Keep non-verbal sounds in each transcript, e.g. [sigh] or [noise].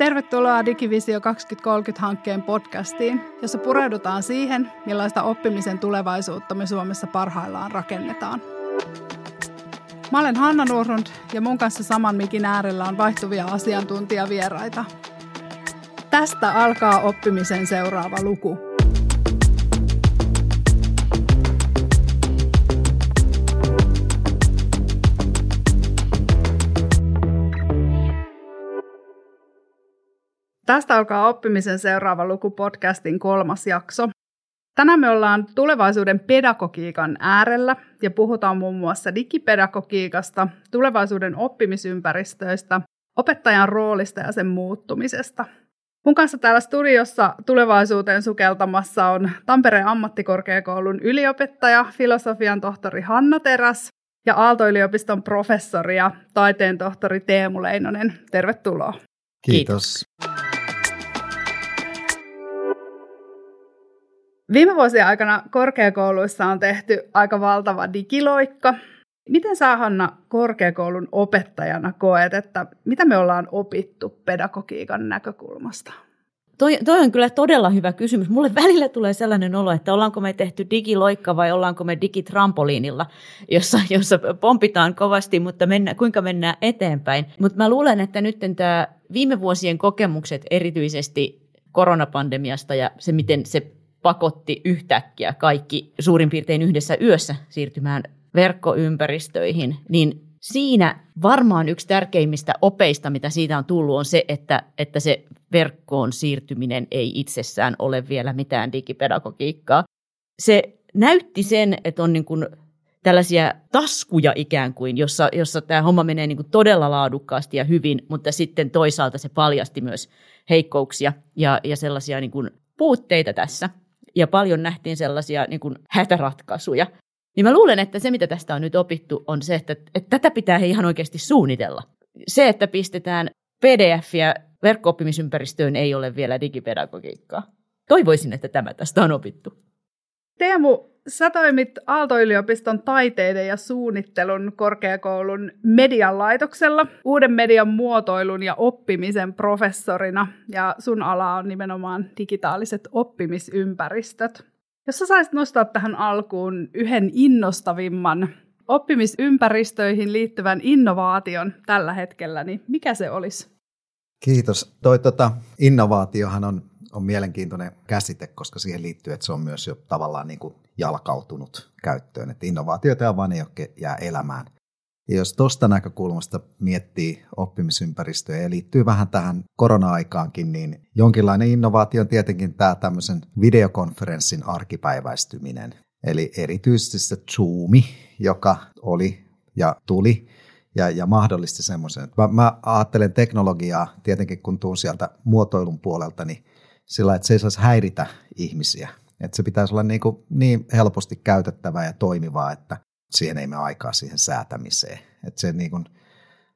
Tervetuloa Digivisio 2030-hankkeen podcastiin, jossa pureudutaan siihen, millaista oppimisen tulevaisuutta me Suomessa parhaillaan rakennetaan. Mä olen Hanna Nurlund ja mun kanssa saman mikin äärellä on vaihtuvia asiantuntijavieraita. Tästä alkaa oppimisen seuraava luku – Tästä alkaa oppimisen seuraava luku podcastin kolmas jakso. Tänään me ollaan tulevaisuuden pedagogiikan äärellä ja puhutaan muun muassa digipedagogiikasta, tulevaisuuden oppimisympäristöistä, opettajan roolista ja sen muuttumisesta. Mun kanssa täällä studiossa tulevaisuuteen sukeltamassa on Tampereen ammattikorkeakoulun yliopettaja, filosofian tohtori Hanna Teräs ja Aalto-yliopiston professori ja taiteen tohtori Teemu Leinonen. Tervetuloa. Kiitos. Kiitos. Viime vuosien aikana korkeakouluissa on tehty aika valtava digiloikka. Miten sä, Hanna, korkeakoulun opettajana koet, että mitä me ollaan opittu pedagogiikan näkökulmasta? Toi, toi on kyllä todella hyvä kysymys. Mulle välillä tulee sellainen olo, että ollaanko me tehty digiloikka vai ollaanko me digitrampoliinilla, jossa, jossa pompitaan kovasti, mutta mennä, kuinka mennään eteenpäin. Mutta mä luulen, että nyt tämä viime vuosien kokemukset erityisesti koronapandemiasta ja se, miten se pakotti yhtäkkiä kaikki suurin piirtein yhdessä yössä siirtymään verkkoympäristöihin, niin siinä varmaan yksi tärkeimmistä opeista, mitä siitä on tullut, on se, että, että se verkkoon siirtyminen ei itsessään ole vielä mitään digipedagogiikkaa. Se näytti sen, että on niin kuin tällaisia taskuja ikään kuin, jossa, jossa tämä homma menee niin kuin todella laadukkaasti ja hyvin, mutta sitten toisaalta se paljasti myös heikkouksia ja, ja sellaisia niin kuin puutteita tässä ja paljon nähtiin sellaisia niin kuin hätäratkaisuja. Niin mä luulen, että se mitä tästä on nyt opittu on se, että, että tätä pitää he ihan oikeasti suunnitella. Se, että pistetään PDF-ja verkko-oppimisympäristöön ei ole vielä digipedagogiikkaa. Toivoisin, että tämä tästä on opittu. Teemu, sä toimit Aalto-yliopiston taiteiden ja suunnittelun korkeakoulun median laitoksella uuden median muotoilun ja oppimisen professorina, ja sun ala on nimenomaan digitaaliset oppimisympäristöt. Jos sä saisit nostaa tähän alkuun yhden innostavimman oppimisympäristöihin liittyvän innovaation tällä hetkellä, niin mikä se olisi? Kiitos. Toi tota, innovaatiohan on on mielenkiintoinen käsite, koska siihen liittyy, että se on myös jo tavallaan niin kuin jalkautunut käyttöön, että innovaatioita ja vanejokke jää elämään. Ja jos tuosta näkökulmasta miettii oppimisympäristöä ja liittyy vähän tähän korona-aikaankin, niin jonkinlainen innovaatio on tietenkin tämä tämmöisen videokonferenssin arkipäiväistyminen. Eli erityisesti se Zoomi, joka oli ja tuli ja, ja mahdollisti semmoisen. Mä, mä ajattelen teknologiaa tietenkin, kun tuun sieltä muotoilun puolelta, niin sillä, että se ei saisi häiritä ihmisiä. Että se pitäisi olla niin, kuin niin helposti käytettävää ja toimivaa, että siihen ei mene aikaa siihen säätämiseen. Että se niin kuin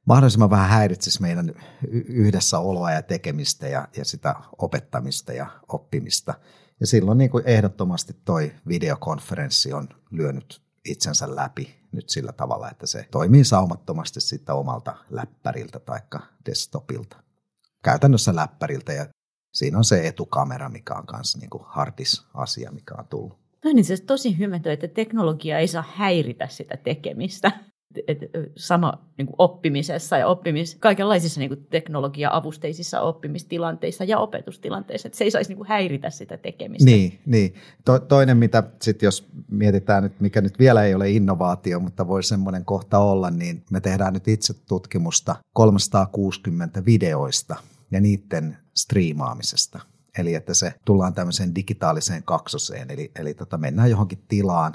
mahdollisimman vähän häiritsisi meidän yhdessäoloa ja tekemistä ja, ja sitä opettamista ja oppimista. Ja silloin niin kuin ehdottomasti toi videokonferenssi on lyönyt itsensä läpi nyt sillä tavalla, että se toimii saumattomasti sitten omalta läppäriltä tai desktopilta. Käytännössä läppäriltä ja siinä on se etukamera, mikä on myös niin hardis asia, mikä on tullut. No niin, se tosi hyvä, että teknologia ei saa häiritä sitä tekemistä. Et sama niin kuin oppimisessa ja oppimis, kaikenlaisissa niin kuin teknologia-avusteisissa oppimistilanteissa ja opetustilanteissa, että se ei saisi niin kuin häiritä sitä tekemistä. Niin, niin. To, toinen, mitä sitten jos mietitään nyt, mikä nyt vielä ei ole innovaatio, mutta voi semmoinen kohta olla, niin me tehdään nyt itse tutkimusta 360 videoista ja niiden striimaamisesta. Eli että se tullaan tämmöiseen digitaaliseen kaksoseen, eli, eli tota, mennään johonkin tilaan,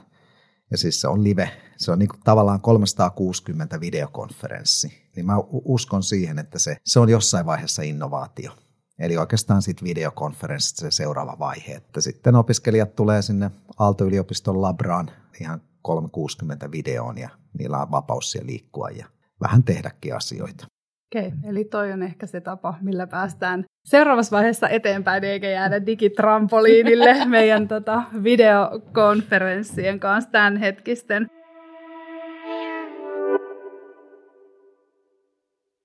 ja siis se on live, se on niin kuin tavallaan 360 videokonferenssi. Niin mä uskon siihen, että se, se on jossain vaiheessa innovaatio. Eli oikeastaan sitten videokonferenssista se seuraava vaihe, että sitten opiskelijat tulee sinne Aalto-yliopiston labraan ihan 360 videoon ja niillä on vapaus siellä liikkua ja vähän tehdäkin asioita. Okei, okay, eli toi on ehkä se tapa, millä päästään seuraavassa vaiheessa eteenpäin, eikä jäädä digitrampoliinille [laughs] meidän tota, videokonferenssien kanssa tämän hetkisten.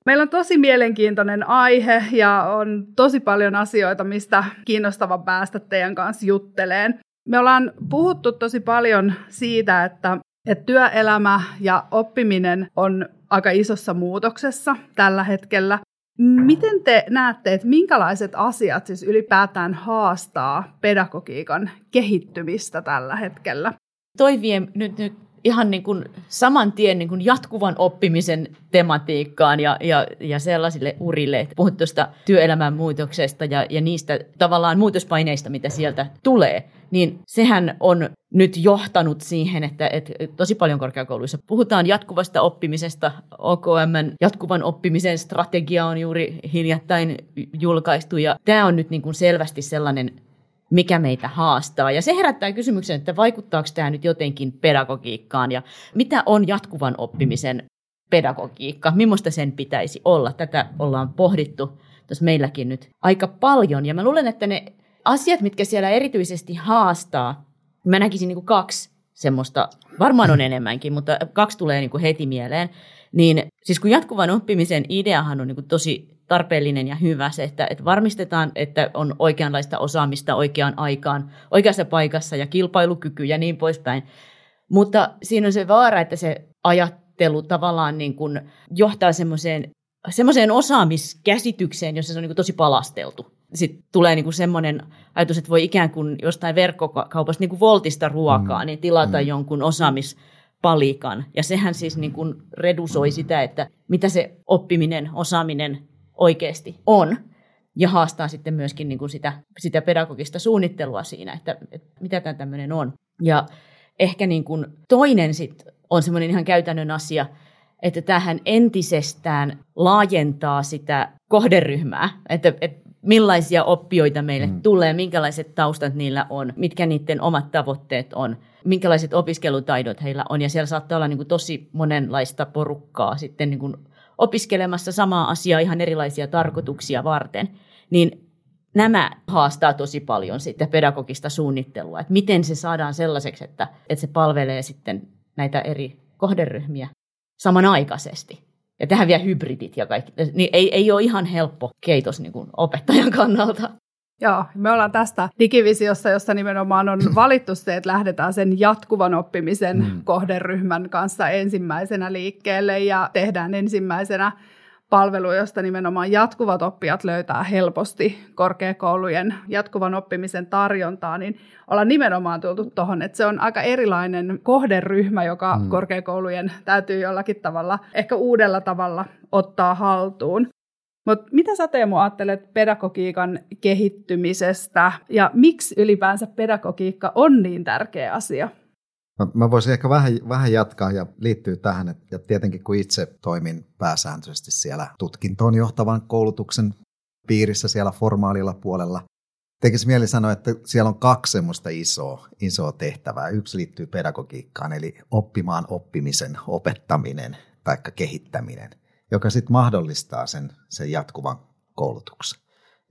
Meillä on tosi mielenkiintoinen aihe ja on tosi paljon asioita, mistä kiinnostava päästä teidän kanssa jutteleen. Me ollaan puhuttu tosi paljon siitä, että, että työelämä ja oppiminen on aika isossa muutoksessa tällä hetkellä. Miten te näette, että minkälaiset asiat siis ylipäätään haastaa pedagogiikan kehittymistä tällä hetkellä? Toi vie nyt, nyt ihan niin kuin saman tien niin kuin jatkuvan oppimisen tematiikkaan ja, ja, ja sellaisille urille, että puhut tuosta työelämän muutoksesta ja, ja niistä tavallaan muutospaineista, mitä sieltä tulee, niin sehän on nyt johtanut siihen, että, että tosi paljon korkeakouluissa puhutaan jatkuvasta oppimisesta. OKM jatkuvan oppimisen strategia on juuri hiljattain julkaistu ja tämä on nyt niin kuin selvästi sellainen mikä meitä haastaa. Ja se herättää kysymyksen, että vaikuttaako tämä nyt jotenkin pedagogiikkaan ja mitä on jatkuvan oppimisen pedagogiikka, millaista sen pitäisi olla. Tätä ollaan pohdittu tuossa meilläkin nyt aika paljon. Ja mä luulen, että ne asiat, mitkä siellä erityisesti haastaa, mä näkisin niin kuin kaksi semmoista, varmaan on enemmänkin, mutta kaksi tulee niin kuin heti mieleen. Niin siis kun jatkuvan oppimisen ideahan on niin kuin tosi tarpeellinen ja hyvä se, että, että varmistetaan, että on oikeanlaista osaamista oikeaan aikaan, oikeassa paikassa ja kilpailukyky ja niin poispäin. Mutta siinä on se vaara, että se ajattelu tavallaan niin kuin johtaa semmoiseen semmoiseen osaamiskäsitykseen, jossa se on niin kuin tosi palasteltu. Sitten tulee niin kuin semmoinen ajatus, että voi ikään kuin jostain verkkokaupasta niin kuin voltista ruokaa, mm. niin tilata mm. jonkun osaamispalikan. Ja sehän siis niin kuin redusoi sitä, että mitä se oppiminen, osaaminen oikeasti on. Ja haastaa sitten myöskin niin kuin sitä, sitä pedagogista suunnittelua siinä, että, että mitä tämä tämmöinen on. Ja ehkä niin kuin toinen sit on semmoinen ihan käytännön asia, että tähän entisestään laajentaa sitä kohderyhmää, että, että millaisia oppijoita meille mm. tulee, minkälaiset taustat niillä on, mitkä niiden omat tavoitteet on, minkälaiset opiskelutaidot heillä on. Ja siellä saattaa olla niin kuin tosi monenlaista porukkaa sitten niin kuin opiskelemassa samaa asiaa ihan erilaisia tarkoituksia varten, niin nämä haastaa tosi paljon sitten pedagogista suunnittelua, että miten se saadaan sellaiseksi, että, että se palvelee sitten näitä eri kohderyhmiä samanaikaisesti. Ja tähän vielä hybridit ja kaikki. Niin ei, ei ole ihan helppo keitos niin kuin opettajan kannalta. Joo, me ollaan tästä digivisiossa, jossa nimenomaan on [clears throat] valittu se, että lähdetään sen jatkuvan oppimisen mm. kohderyhmän kanssa ensimmäisenä liikkeelle ja tehdään ensimmäisenä palvelu, josta nimenomaan jatkuvat oppijat löytää helposti korkeakoulujen jatkuvan oppimisen tarjontaa, niin ollaan nimenomaan tultu tuohon, että se on aika erilainen kohderyhmä, joka mm. korkeakoulujen täytyy jollakin tavalla, ehkä uudella tavalla ottaa haltuun. Mutta mitä sä Teemu ajattelet pedagogiikan kehittymisestä ja miksi ylipäänsä pedagogiikka on niin tärkeä asia? Mä, mä voisin ehkä vähän, vähän jatkaa ja liittyy tähän, että ja tietenkin kun itse toimin pääsääntöisesti siellä tutkintoon johtavan koulutuksen piirissä siellä formaalilla puolella, tekisi mieli sanoa, että siellä on kaksi semmoista isoa, isoa tehtävää. Yksi liittyy pedagogiikkaan, eli oppimaan oppimisen opettaminen tai kehittäminen – joka sitten mahdollistaa sen, sen jatkuvan koulutuksen.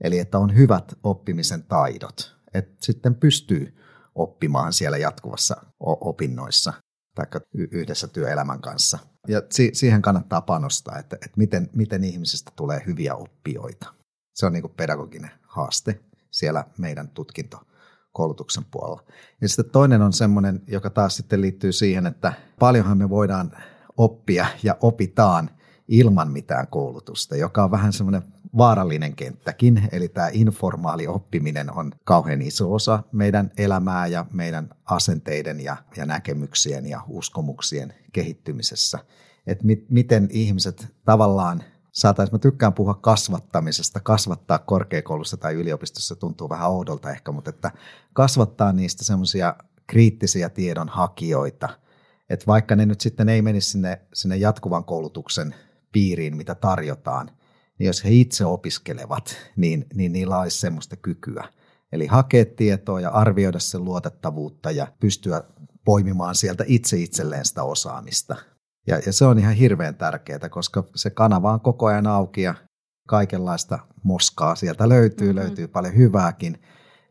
Eli että on hyvät oppimisen taidot, että sitten pystyy oppimaan siellä jatkuvassa opinnoissa tai yhdessä työelämän kanssa. Ja si- siihen kannattaa panostaa, että, että miten, miten ihmisistä tulee hyviä oppijoita. Se on niin kuin pedagoginen haaste siellä meidän tutkintokoulutuksen puolella. Ja sitten toinen on semmoinen, joka taas sitten liittyy siihen, että paljonhan me voidaan oppia ja opitaan – ilman mitään koulutusta, joka on vähän semmoinen vaarallinen kenttäkin, eli tämä informaali oppiminen on kauhean iso osa meidän elämää ja meidän asenteiden ja, ja näkemyksien ja uskomuksien kehittymisessä. Että mit, miten ihmiset tavallaan saataisiin, mä tykkään puhua kasvattamisesta, kasvattaa korkeakoulussa tai yliopistossa tuntuu vähän oudolta ehkä, mutta että kasvattaa niistä semmoisia kriittisiä tiedonhakijoita, että vaikka ne nyt sitten ei menisi sinne, sinne jatkuvan koulutuksen piiriin, mitä tarjotaan, niin jos he itse opiskelevat, niin, niin niillä olisi semmoista kykyä. Eli hakea tietoa ja arvioida sen luotettavuutta ja pystyä poimimaan sieltä itse itselleen sitä osaamista. Ja, ja se on ihan hirveän tärkeää, koska se kanava on koko ajan auki ja kaikenlaista moskaa sieltä löytyy, mm-hmm. löytyy paljon hyvääkin.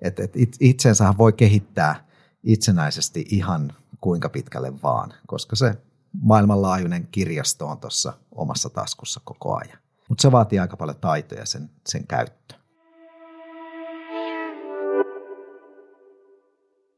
Et, et itsensähän voi kehittää itsenäisesti ihan kuinka pitkälle vaan, koska se maailmanlaajuinen kirjasto on tuossa omassa taskussa koko ajan. Mutta se vaatii aika paljon taitoja sen, sen käyttö.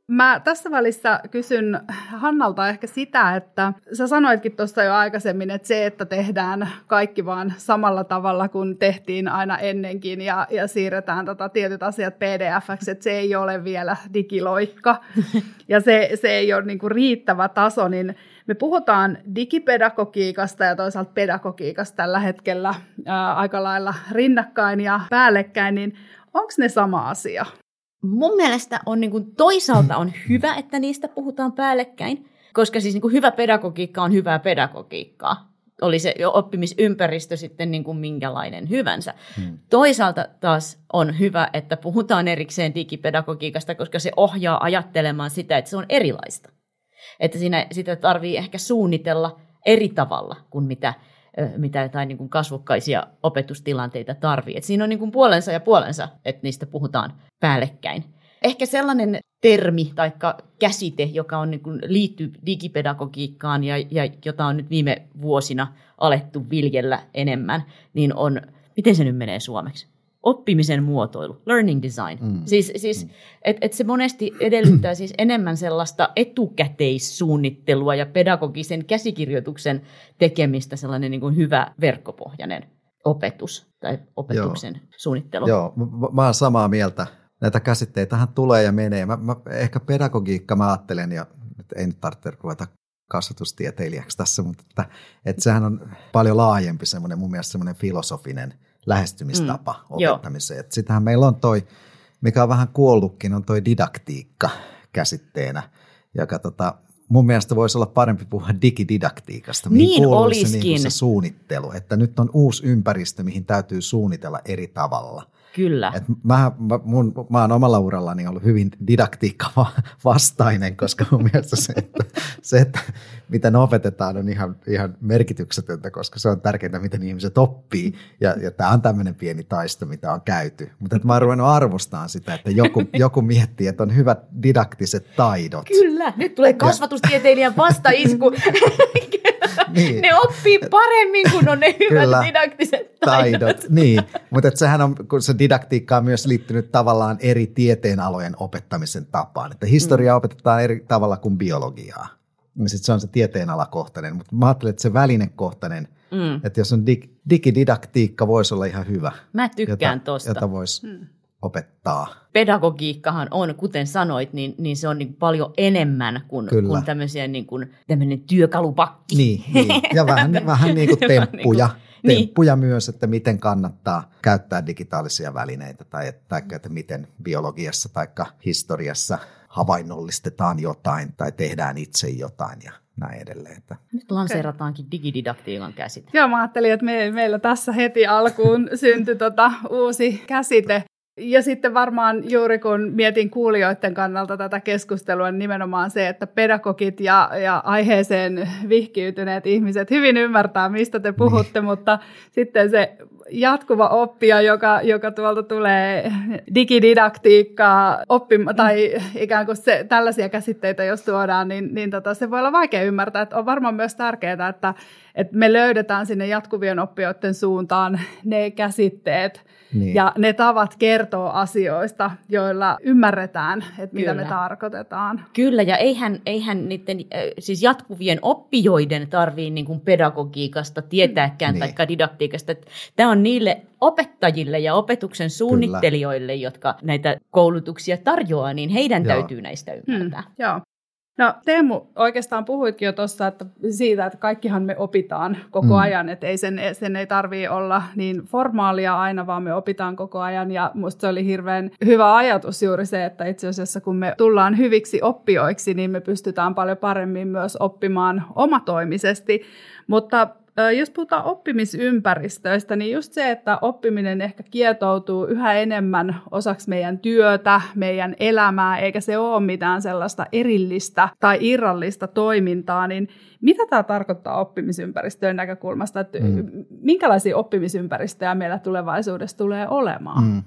Mä tässä välissä kysyn Hannalta ehkä sitä, että sä sanoitkin tuossa jo aikaisemmin, että se, että tehdään kaikki vaan samalla tavalla kuin tehtiin aina ennenkin ja, ja siirretään tota tietyt asiat pdf että se ei ole vielä digiloikka [laughs] ja se, se ei ole niinku riittävä taso, niin me puhutaan digipedagogiikasta ja toisaalta pedagogiikasta tällä hetkellä ää, aika lailla rinnakkain ja päällekkäin, niin onko ne sama asia? mun mielestä on niin kuin, toisaalta on hyvä, että niistä puhutaan päällekkäin, koska siis niin kuin, hyvä pedagogiikka on hyvää pedagogiikkaa. Oli se oppimisympäristö sitten niin kuin minkälainen hyvänsä. Hmm. Toisaalta taas on hyvä, että puhutaan erikseen digipedagogiikasta, koska se ohjaa ajattelemaan sitä, että se on erilaista. Että siinä, sitä tarvii ehkä suunnitella eri tavalla kuin mitä mitä jotain niin kuin kasvokkaisia opetustilanteita tarvii. Et siinä on niin kuin puolensa ja puolensa, että niistä puhutaan päällekkäin. Ehkä sellainen termi tai käsite, joka on niin kuin, liittyy digipedagogiikkaan ja, ja jota on nyt viime vuosina alettu viljellä enemmän, niin on, miten se nyt menee suomeksi? Oppimisen muotoilu, learning design. Mm. Siis, siis mm. että et se monesti edellyttää siis enemmän sellaista etukäteissuunnittelua ja pedagogisen käsikirjoituksen tekemistä, sellainen niin kuin hyvä verkkopohjainen opetus tai opetuksen Joo. suunnittelu. Joo, mä oon samaa mieltä. Näitä käsitteitähän tulee ja menee. Mä, mä, ehkä pedagogiikka mä ajattelen, ja nyt ei nyt tarvitse ruveta kasvatustieteilijäksi tässä, mutta että, että sehän on paljon laajempi semmoinen, mun mielestä semmoinen filosofinen – lähestymistapa mm, opettamiseen. Et sitähän meillä on toi, mikä on vähän kuollutkin, on toi didaktiikka käsitteenä, joka tota, mun mielestä voisi olla parempi puhua digididaktiikasta, mihin niin olisikin. Se, niin se suunnittelu, että nyt on uusi ympäristö, mihin täytyy suunnitella eri tavalla. Kyllä. Et mä, mä, mun, mä oon omalla urallani ollut hyvin didaktiikka vastainen, koska mun mielestä se, että, se, että miten opetetaan on ihan, ihan merkityksetöntä, koska se on tärkeintä, miten ihmiset oppii. Ja, ja tämä on tämmöinen pieni taisto, mitä on käyty. Mutta mä oon ruvennut arvostamaan sitä, että joku, [laughs] joku miettii, että on hyvät didaktiset taidot. Kyllä, nyt tulee kasvatustieteilijän vastaisku. [laughs] niin. Ne oppii paremmin, kun on ne hyvät Kyllä, didaktiset taidot. taidot. [laughs] Niin, mutta sehän on, kun se didaktiikka on myös liittynyt tavallaan eri tieteenalojen opettamisen tapaan. Että historia mm. opetetaan eri tavalla kuin biologiaa. Se on se tieteenalakohtainen, mutta mä ajattelen, että se välinekohtainen, mm. että jos on dig, digididaktiikka, voisi olla ihan hyvä. Mä tykkään jota, tosta. Jota voisi mm. opettaa. Pedagogiikkahan on, kuten sanoit, niin, niin se on niin paljon enemmän kuin, kuin tämmöisiä niin kuin, tämmöinen työkalupakki. Niin, [laughs] niin. ja vähän, vähän niin kuin temppuja. Niin. temppuja niin. myös, että miten kannattaa käyttää digitaalisia välineitä tai, tai että miten biologiassa tai historiassa havainnollistetaan jotain tai tehdään itse jotain ja näin edelleen. Nyt lanseerataankin digididaktiikan käsite. Joo, mä ajattelin, että me, meillä tässä heti alkuun [laughs] syntyi tota uusi käsite. Ja sitten varmaan juuri kun mietin kuulijoiden kannalta tätä keskustelua, niin nimenomaan se, että pedagogit ja, ja aiheeseen vihkiytyneet ihmiset hyvin ymmärtää, mistä te puhutte, niin. mutta sitten se jatkuva oppija, joka, joka tuolta tulee digididaktiikkaa oppima, tai ikään kuin se, tällaisia käsitteitä, jos tuodaan, niin, niin tota, se voi olla vaikea ymmärtää. Että on varmaan myös tärkeää, että, että me löydetään sinne jatkuvien oppijoiden suuntaan ne käsitteet, niin. Ja ne tavat kertoo asioista, joilla ymmärretään, että mitä Kyllä. me tarkoitetaan. Kyllä, ja eihän, eihän niiden siis jatkuvien oppijoiden tarvii niin kuin pedagogiikasta tietääkään niin. tai didaktiikasta. Tämä on niille opettajille ja opetuksen suunnittelijoille, Kyllä. jotka näitä koulutuksia tarjoaa, niin heidän Joo. täytyy näistä ymmärtää. Hmm, joo. No Teemu, oikeastaan puhuitkin jo tuossa että siitä, että kaikkihan me opitaan koko mm. ajan, että ei sen, sen ei tarvitse olla niin formaalia aina, vaan me opitaan koko ajan ja musta se oli hirveän hyvä ajatus juuri se, että itse asiassa kun me tullaan hyviksi oppijoiksi, niin me pystytään paljon paremmin myös oppimaan omatoimisesti, mutta jos puhutaan oppimisympäristöistä, niin just se, että oppiminen ehkä kietoutuu yhä enemmän osaksi meidän työtä, meidän elämää, eikä se ole mitään sellaista erillistä tai irrallista toimintaa, niin mitä tämä tarkoittaa oppimisympäristöjen näkökulmasta, että mm. minkälaisia oppimisympäristöjä meillä tulevaisuudessa tulee olemaan? Mm.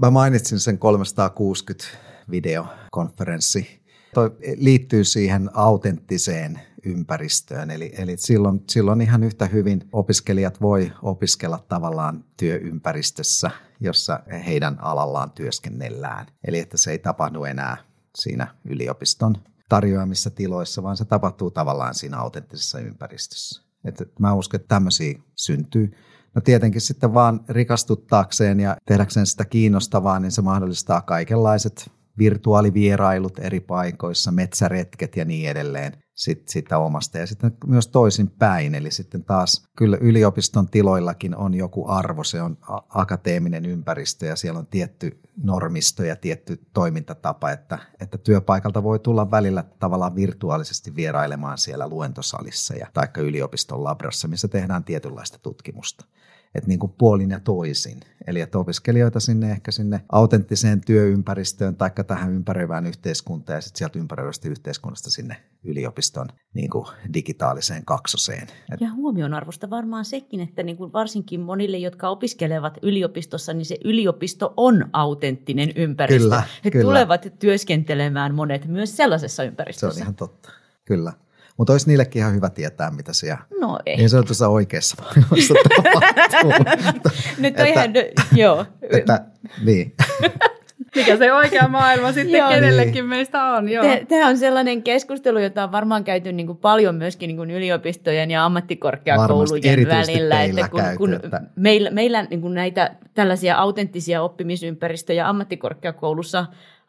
Mä mainitsin sen 360 videokonferenssi Toi liittyy siihen autenttiseen ympäristöön. Eli, eli silloin, silloin ihan yhtä hyvin opiskelijat voi opiskella tavallaan työympäristössä, jossa heidän alallaan työskennellään. Eli että se ei tapahdu enää siinä yliopiston tarjoamissa tiloissa, vaan se tapahtuu tavallaan siinä autenttisessa ympäristössä. Että mä uskon, että tämmöisiä syntyy. No tietenkin sitten vaan rikastuttaakseen ja tehdäkseen sitä kiinnostavaa, niin se mahdollistaa kaikenlaiset virtuaalivierailut eri paikoissa, metsäretket ja niin edelleen sit, sitä omasta. Ja sitten myös toisin päin, eli sitten taas kyllä yliopiston tiloillakin on joku arvo, se on akateeminen ympäristö ja siellä on tietty normisto ja tietty toimintatapa, että, että työpaikalta voi tulla välillä tavallaan virtuaalisesti vierailemaan siellä luentosalissa ja taikka yliopiston labrassa, missä tehdään tietynlaista tutkimusta että niin kuin puolin ja toisin. Eli että opiskelijoita sinne ehkä sinne autenttiseen työympäristöön tai tähän ympäröivään yhteiskuntaan ja sitten sieltä ympäröivästä yhteiskunnasta sinne yliopiston niin kuin digitaaliseen kaksoseen. Ja huomionarvosta varmaan sekin, että niin kuin varsinkin monille, jotka opiskelevat yliopistossa, niin se yliopisto on autenttinen ympäristö. Kyllä, He kyllä. tulevat työskentelemään monet myös sellaisessa Se ympäristössä. on ihan totta, kyllä. Mutta olisi niillekin ihan hyvä tietää, mitä siellä No ei. niin sanotussa oikeassa maailmassa tapahtuu. [laughs] Nyt että- on ihan, joo. että, niin. [laughs] Mikä se oikea maailma sitten Joo. kenellekin Niin. meistä on. Joo. Tämä on sellainen keskustelu, jota on varmaan käyty niin kuin paljon myöskin niin kuin yliopistojen ja ammattikorkeakoulujen välillä. Että kun, käyty, kun että- meillä, meillä niin kuin näitä tällaisia autenttisia oppimisympäristöjä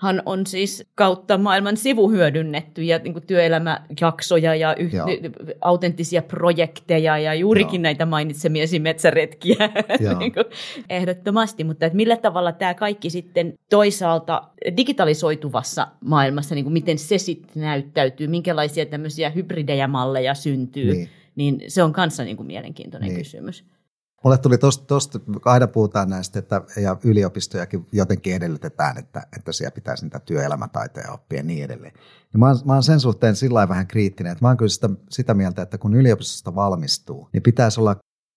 ammattikorkeakoulussahan on siis kautta maailman sivuhyödynnetty ja niin kuin työelämäjaksoja ja yh- Joo. autenttisia projekteja ja juurikin Joo. näitä mainitsemiesi metsäretkiä [laughs] Joo. niin kuin ehdottomasti. Mutta että millä tavalla tämä kaikki sitten toisaalta digitalisoituvassa maailmassa, niin kuin miten se sitten näyttäytyy, minkälaisia tämmöisiä hybridejä malleja syntyy, Niin. niin, niin se on kanssa niin kuin mielenkiintoinen Niin. kysymys. Mulle tuli tosta, tosta, aina puhutaan näistä, että ja yliopistojakin jotenkin edellytetään, että, että siellä pitäisi niitä työelämätaitoja oppia ja niin edelleen. Ja mä, oon, mä oon sen suhteen sillä vähän kriittinen, että mä oon kyllä sitä, sitä mieltä, että kun yliopistosta valmistuu, niin pitäisi olla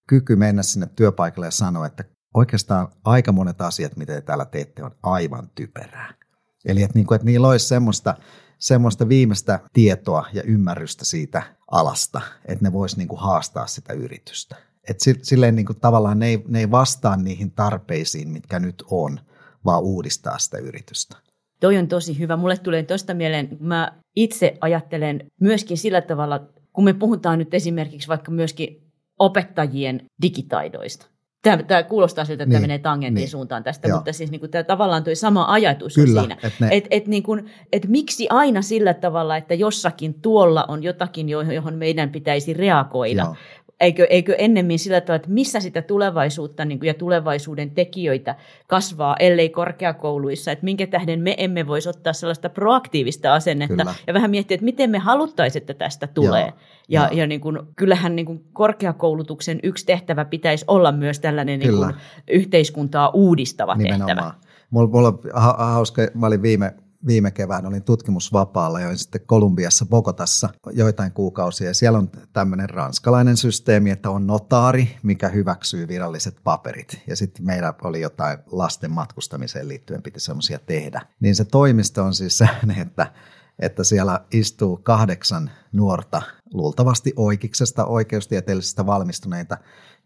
kyky mennä sinne työpaikalle ja sanoa, että oikeastaan aika monet asiat, mitä te täällä teette, on aivan typerää. Eli että, niin kuin, että niillä olisi semmoista, semmoista viimeistä tietoa ja ymmärrystä siitä alasta, että ne vois niin kuin haastaa sitä yritystä. Et si- silleen niin kuin tavallaan ne ei, ne ei vastaa niihin tarpeisiin, mitkä nyt on, vaan uudistaa sitä yritystä. Toi on tosi hyvä. Mulle tulee tuosta mieleen, kun mä itse ajattelen myöskin sillä tavalla, kun me puhutaan nyt esimerkiksi vaikka myöskin opettajien digitaidoista. Tämä, tämä kuulostaa siltä, että Niin, tämä menee tangentin niin. suuntaan tästä, Joo. mutta siis niin kuin tämä, tavallaan tuo sama ajatus Kyllä, on siinä. että ne- Et, et niin kuin, et miksi aina sillä tavalla, että jossakin tuolla on jotakin, johon johon meidän pitäisi reagoida. Joo. Eikö, eikö ennemmin sillä tavalla, että missä sitä tulevaisuutta niin kuin, ja tulevaisuuden tekijöitä kasvaa, ellei korkeakouluissa, että minkä tähden me emme voisi ottaa sellaista proaktiivista asennetta Kyllä. ja vähän miettiä, että miten me haluttaisiin, että tästä tulee. Joo, ja joo. ja niin kuin, kyllähän niin kuin korkeakoulutuksen yksi tehtävä pitäisi olla myös tällainen niin kuin, yhteiskuntaa uudistava tehtävä. Nimenomaan. Mulla, mulla on ha- hauska, mä olin viime, viime kevään, olin tutkimusvapaalla ja olin sitten Kolumbiassa, Bogotassa joitain kuukausia. Siellä on tämmöinen ranskalainen systeemi, että on notaari, mikä hyväksyy viralliset paperit. Ja sitten meillä oli jotain lasten matkustamiseen liittyen, piti semmoisia tehdä. Niin se toimisto on siis sellainen, että että siellä istuu kahdeksan nuorta, luultavasti oikeuksesta, oikeustieteellisestä valmistuneita,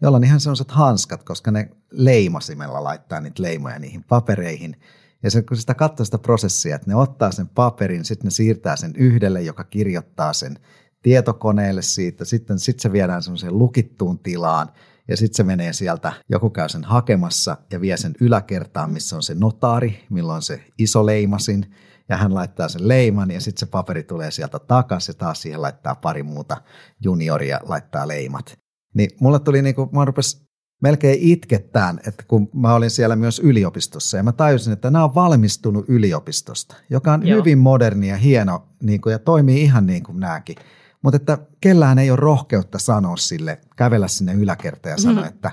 joilla on ihan sellaiset hanskat, koska ne leimasimella laittaa niitä leimoja niihin papereihin. Ja se, kun sitä katsoo sitä prosessia, että ne ottaa sen paperin, sitten ne siirtää sen yhdelle, joka kirjoittaa sen tietokoneelle siitä, sitten sit se viedään semmoiseen lukittuun tilaan, ja sitten se menee sieltä, joku käy sen hakemassa ja vie sen yläkertaan, missä on se notaari, milloin se iso leimasin, ja hän laittaa sen leiman, ja sitten se paperi tulee sieltä takaisin, ja taas siihen laittaa pari muuta junioria, laittaa leimat. Niin mulle tuli niinku, mä rupes melkein itkettään, että kun mä olin siellä myös yliopistossa, ja mä tajusin, että nämä on valmistunut yliopistosta, joka on Joo. hyvin moderni ja hieno, niin kuin, ja toimii ihan niin kuin nämäkin. Mutta että kellään ei ole rohkeutta sanoa sille, kävellä sinne yläkertaan ja sanoa, että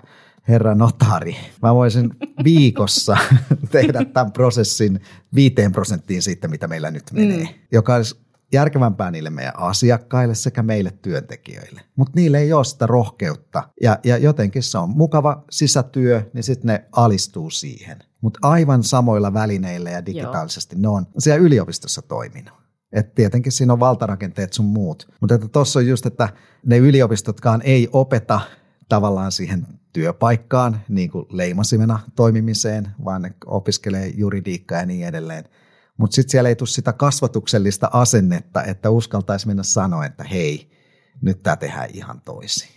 herra notari, mä voisin viikossa [laughs] tehdä tämän prosessin viiteen prosenttiin siitä, mitä meillä nyt menee, Mm. joka olisi järkevämpää niille meidän asiakkaille sekä meille työntekijöille. Mutta niille ei ole sitä rohkeutta ja, ja jotenkin se on mukava sisätyö, niin sitten ne alistuu siihen. Mutta aivan samoilla välineillä ja digitaalisesti ne on siellä yliopistossa toiminut. Et tietenkin siinä on valtarakenteet sun muut. Mutta tuossa on just, että ne yliopistotkaan ei opeta tavallaan siihen työpaikkaan niin kuin leimasimena toimimiseen, vaan ne opiskelee juridiikkaa ja niin edelleen. Mutta sitten siellä ei tule sitä kasvatuksellista asennetta, että uskaltaisi mennä sanoa, että hei, nyt tämä tehdään ihan toisin.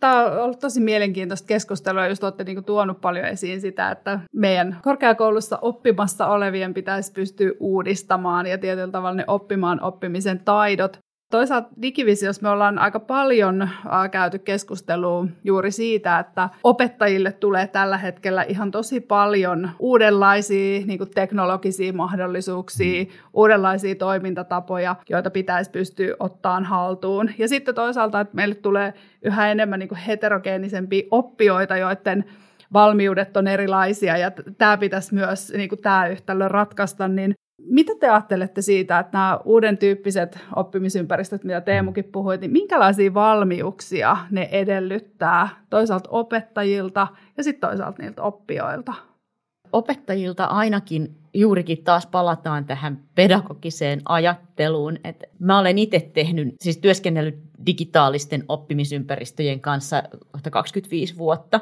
Tämä on ollut tosi mielenkiintoista keskustelua, just olette niin tuonut paljon esiin sitä, että meidän korkeakoulussa oppimassa olevien pitäisi pystyä uudistamaan ja tietyllä tavalla ne oppimaan oppimisen taidot. Toisaalta digivisiossa me ollaan aika paljon käyty keskustelua juuri siitä, että opettajille tulee tällä hetkellä ihan tosi paljon uudenlaisia niin kuin teknologisia mahdollisuuksia, uudenlaisia toimintatapoja, joita pitäisi pystyä ottamaan haltuun. Ja sitten toisaalta, että meille tulee yhä enemmän niin kuin heterogeenisempiä oppijoita, joiden valmiudet on erilaisia ja tämä pitäisi myös niin kuin tämä yhtälö ratkaista, niin mitä te ajattelette siitä, että nämä uuden tyyppiset oppimisympäristöt, mitä Teemukin puhui, niin minkälaisia valmiuksia ne edellyttää toisaalta opettajilta ja sitten toisaalta niiltä oppijoilta? Opettajilta ainakin juurikin taas palataan tähän pedagogiseen ajatteluun. Että mä olen itse tehnyt, siis työskennellyt digitaalisten oppimisympäristöjen kanssa 25 vuotta.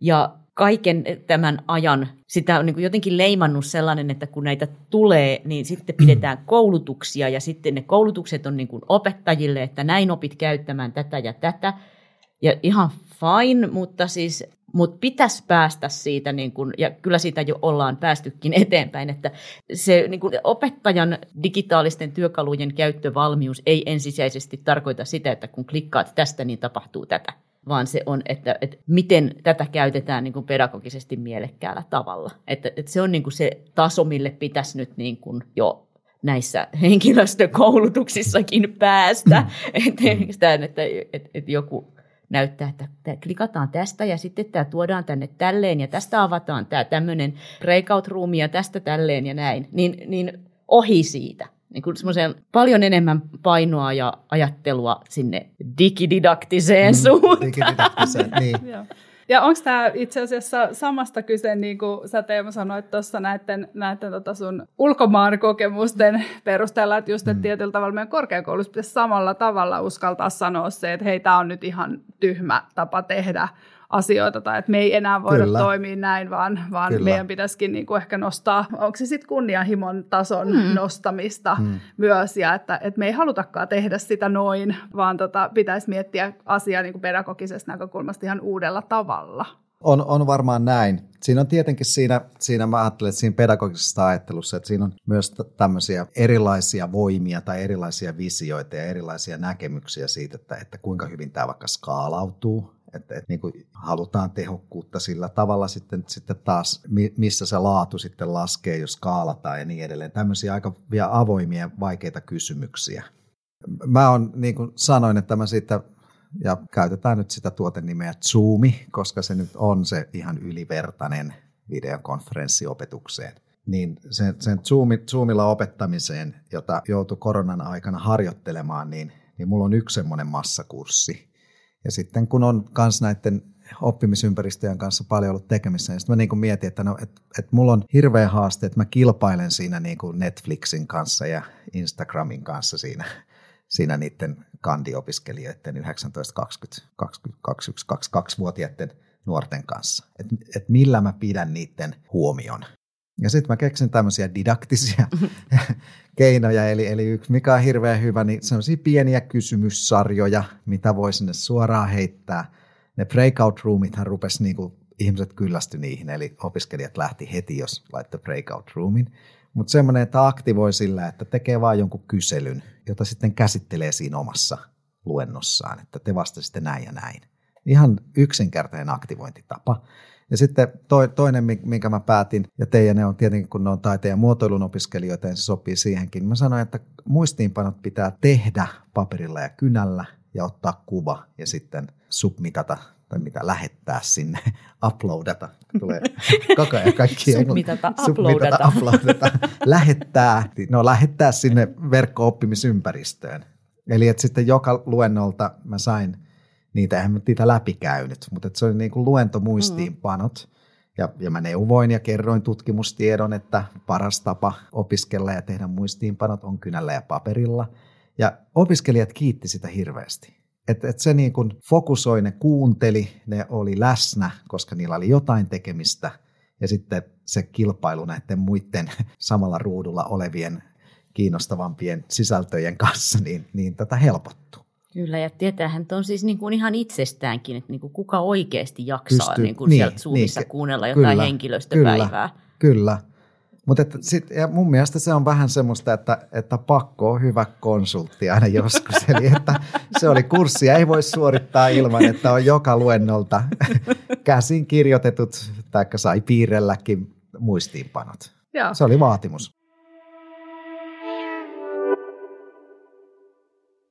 Ja kaiken tämän ajan sitä on niin jotenkin leimannut sellainen, että kun näitä tulee, niin sitten pidetään [clears throat] koulutuksia ja sitten ne koulutukset on niin opettajille, että näin opit käyttämään tätä ja tätä. Ja ihan fine, mutta siis mutta pitäisi päästä siitä, niin kun, ja kyllä siitä jo ollaan päästykin [laughs] eteenpäin, että se niin kun opettajan digitaalisten työkalujen käyttövalmius ei ensisijaisesti tarkoita sitä, että kun klikkaat tästä, niin tapahtuu tätä vaan se on, että, että miten tätä käytetään niin kuin pedagogisesti mielekkäällä tavalla. Että, että se on niin kuin se taso, mille pitäisi nyt niin kuin jo näissä henkilöstökoulutuksissakin päästä. Mm. että, että, että, että joku näyttää, että klikataan tästä ja sitten tämä tuodaan tänne tälleen ja tästä avataan tämä tämmöinen breakout room ja tästä tälleen ja näin, niin, niin ohi siitä niin kuin paljon enemmän painoa ja ajattelua sinne digididaktiseen mm, suuntaan. Digididaktiseen, [laughs] niin. Ja onko tämä itse asiassa samasta kyse, niin kuin sä Teemu sanoit tuossa näiden, näiden tota sun ulkomaan kokemusten perusteella, että just että mm. tietyllä tavalla meidän korkeakoulussa pitäisi samalla tavalla uskaltaa sanoa se, että hei, tämä on nyt ihan tyhmä tapa tehdä asioita tai että me ei enää voida Kyllä. toimia näin, vaan, vaan meidän pitäisikin niin kuin ehkä nostaa, onko se sitten kunnianhimon tason hmm. nostamista hmm. myös ja että, että me ei halutakaan tehdä sitä noin, vaan tota, pitäisi miettiä asiaa niin kuin pedagogisesta näkökulmasta ihan uudella tavalla. On, on varmaan näin. Siinä on tietenkin siinä, siinä mä ajattelen, että siinä pedagogisessa ajattelussa, että siinä on myös tämmöisiä erilaisia voimia tai erilaisia visioita ja erilaisia näkemyksiä siitä, että, että kuinka hyvin tämä vaikka skaalautuu, että, että niin kuin halutaan tehokkuutta sillä tavalla sitten, sitten taas, missä se laatu sitten laskee, jos skaalataan ja niin edelleen. Tämmöisiä aika vielä avoimia, vaikeita kysymyksiä. Mä on, niin kuin sanoin, että mä siitä, ja käytetään nyt sitä tuotenimeä Zoomi, koska se nyt on se ihan ylivertainen videokonferenssiopetukseen niin sen, sen Zoomi, Zoomilla opettamiseen, jota joutui koronan aikana harjoittelemaan, niin, niin mulla on yksi semmoinen massakurssi, ja sitten kun on kans näiden oppimisympäristöjen kanssa paljon ollut tekemissä, niin sitten mä niin kuin mietin, että, no, että, että mulla on hirveä haaste, että mä kilpailen siinä niin kuin Netflixin kanssa ja Instagramin kanssa siinä, siinä niiden kandiopiskelijoiden 19, 20, 20, 21, 22-vuotiaiden nuorten kanssa. Että et millä mä pidän niiden huomion. Ja sitten mä keksin tämmöisiä didaktisia [laughs] keinoja, eli, eli yksi mikä on hirveän hyvä, niin sellaisia pieniä kysymyssarjoja, mitä voi sinne suoraan heittää. Ne breakout roomithan rupesi niinku, ihmiset kyllästy niihin, eli opiskelijat lähti heti, jos laittoi breakout roomin. Mutta semmoinen, että aktivoi sillä, että tekee vain jonkun kyselyn, jota sitten käsittelee siinä omassa luennossaan, että te vastasitte näin ja näin. Ihan yksinkertainen aktivointitapa. Ja sitten to, toinen, minkä mä päätin, ja teidän ne on tietenkin, kun ne on taiteen ja muotoilun opiskelijoita, niin se sopii siihenkin. Mä sanoin, että muistiinpanot pitää tehdä paperilla ja kynällä ja ottaa kuva ja sitten submitata tai mitä lähettää sinne, [laughs] uploadata. Tulee [laughs] koko ajan kaikki submitata, uploadata. uploadata. [laughs] lähettää, no lähettää sinne verkko-oppimisympäristöön. Eli että sitten joka luennolta mä sain niitä eihän niitä läpikäynyt, mutta se oli niin kuin luentomuistiinpanot. Mm. Ja, ja mä neuvoin ja kerroin tutkimustiedon, että paras tapa opiskella ja tehdä muistiinpanot on kynällä ja paperilla. Ja opiskelijat kiitti sitä hirveästi. Että et se niin kuin fokusoi, ne kuunteli, ne oli läsnä, koska niillä oli jotain tekemistä. Ja sitten se kilpailu näiden muiden [laughs] samalla ruudulla olevien kiinnostavampien sisältöjen kanssa, niin, niin tätä helpottuu. Kyllä, ja tietäähän, että on siis niin kuin ihan itsestäänkin, että niin kuin kuka oikeasti jaksaa Pysty, niin kuin niin, sieltä Zoomissa niin, kuunnella jotain kyllä, henkilöstöpäivää. Kyllä, kyllä. Mutta että sit, ja mun mielestä se on vähän semmoista, että, että pakko on hyvä konsultti aina joskus. [laughs] Eli että se oli kurssi, ei voi suorittaa ilman, että on joka luennolta [laughs] käsin kirjoitetut, tai sai piirrelläkin muistiinpanot. Joo. Se oli vaatimus.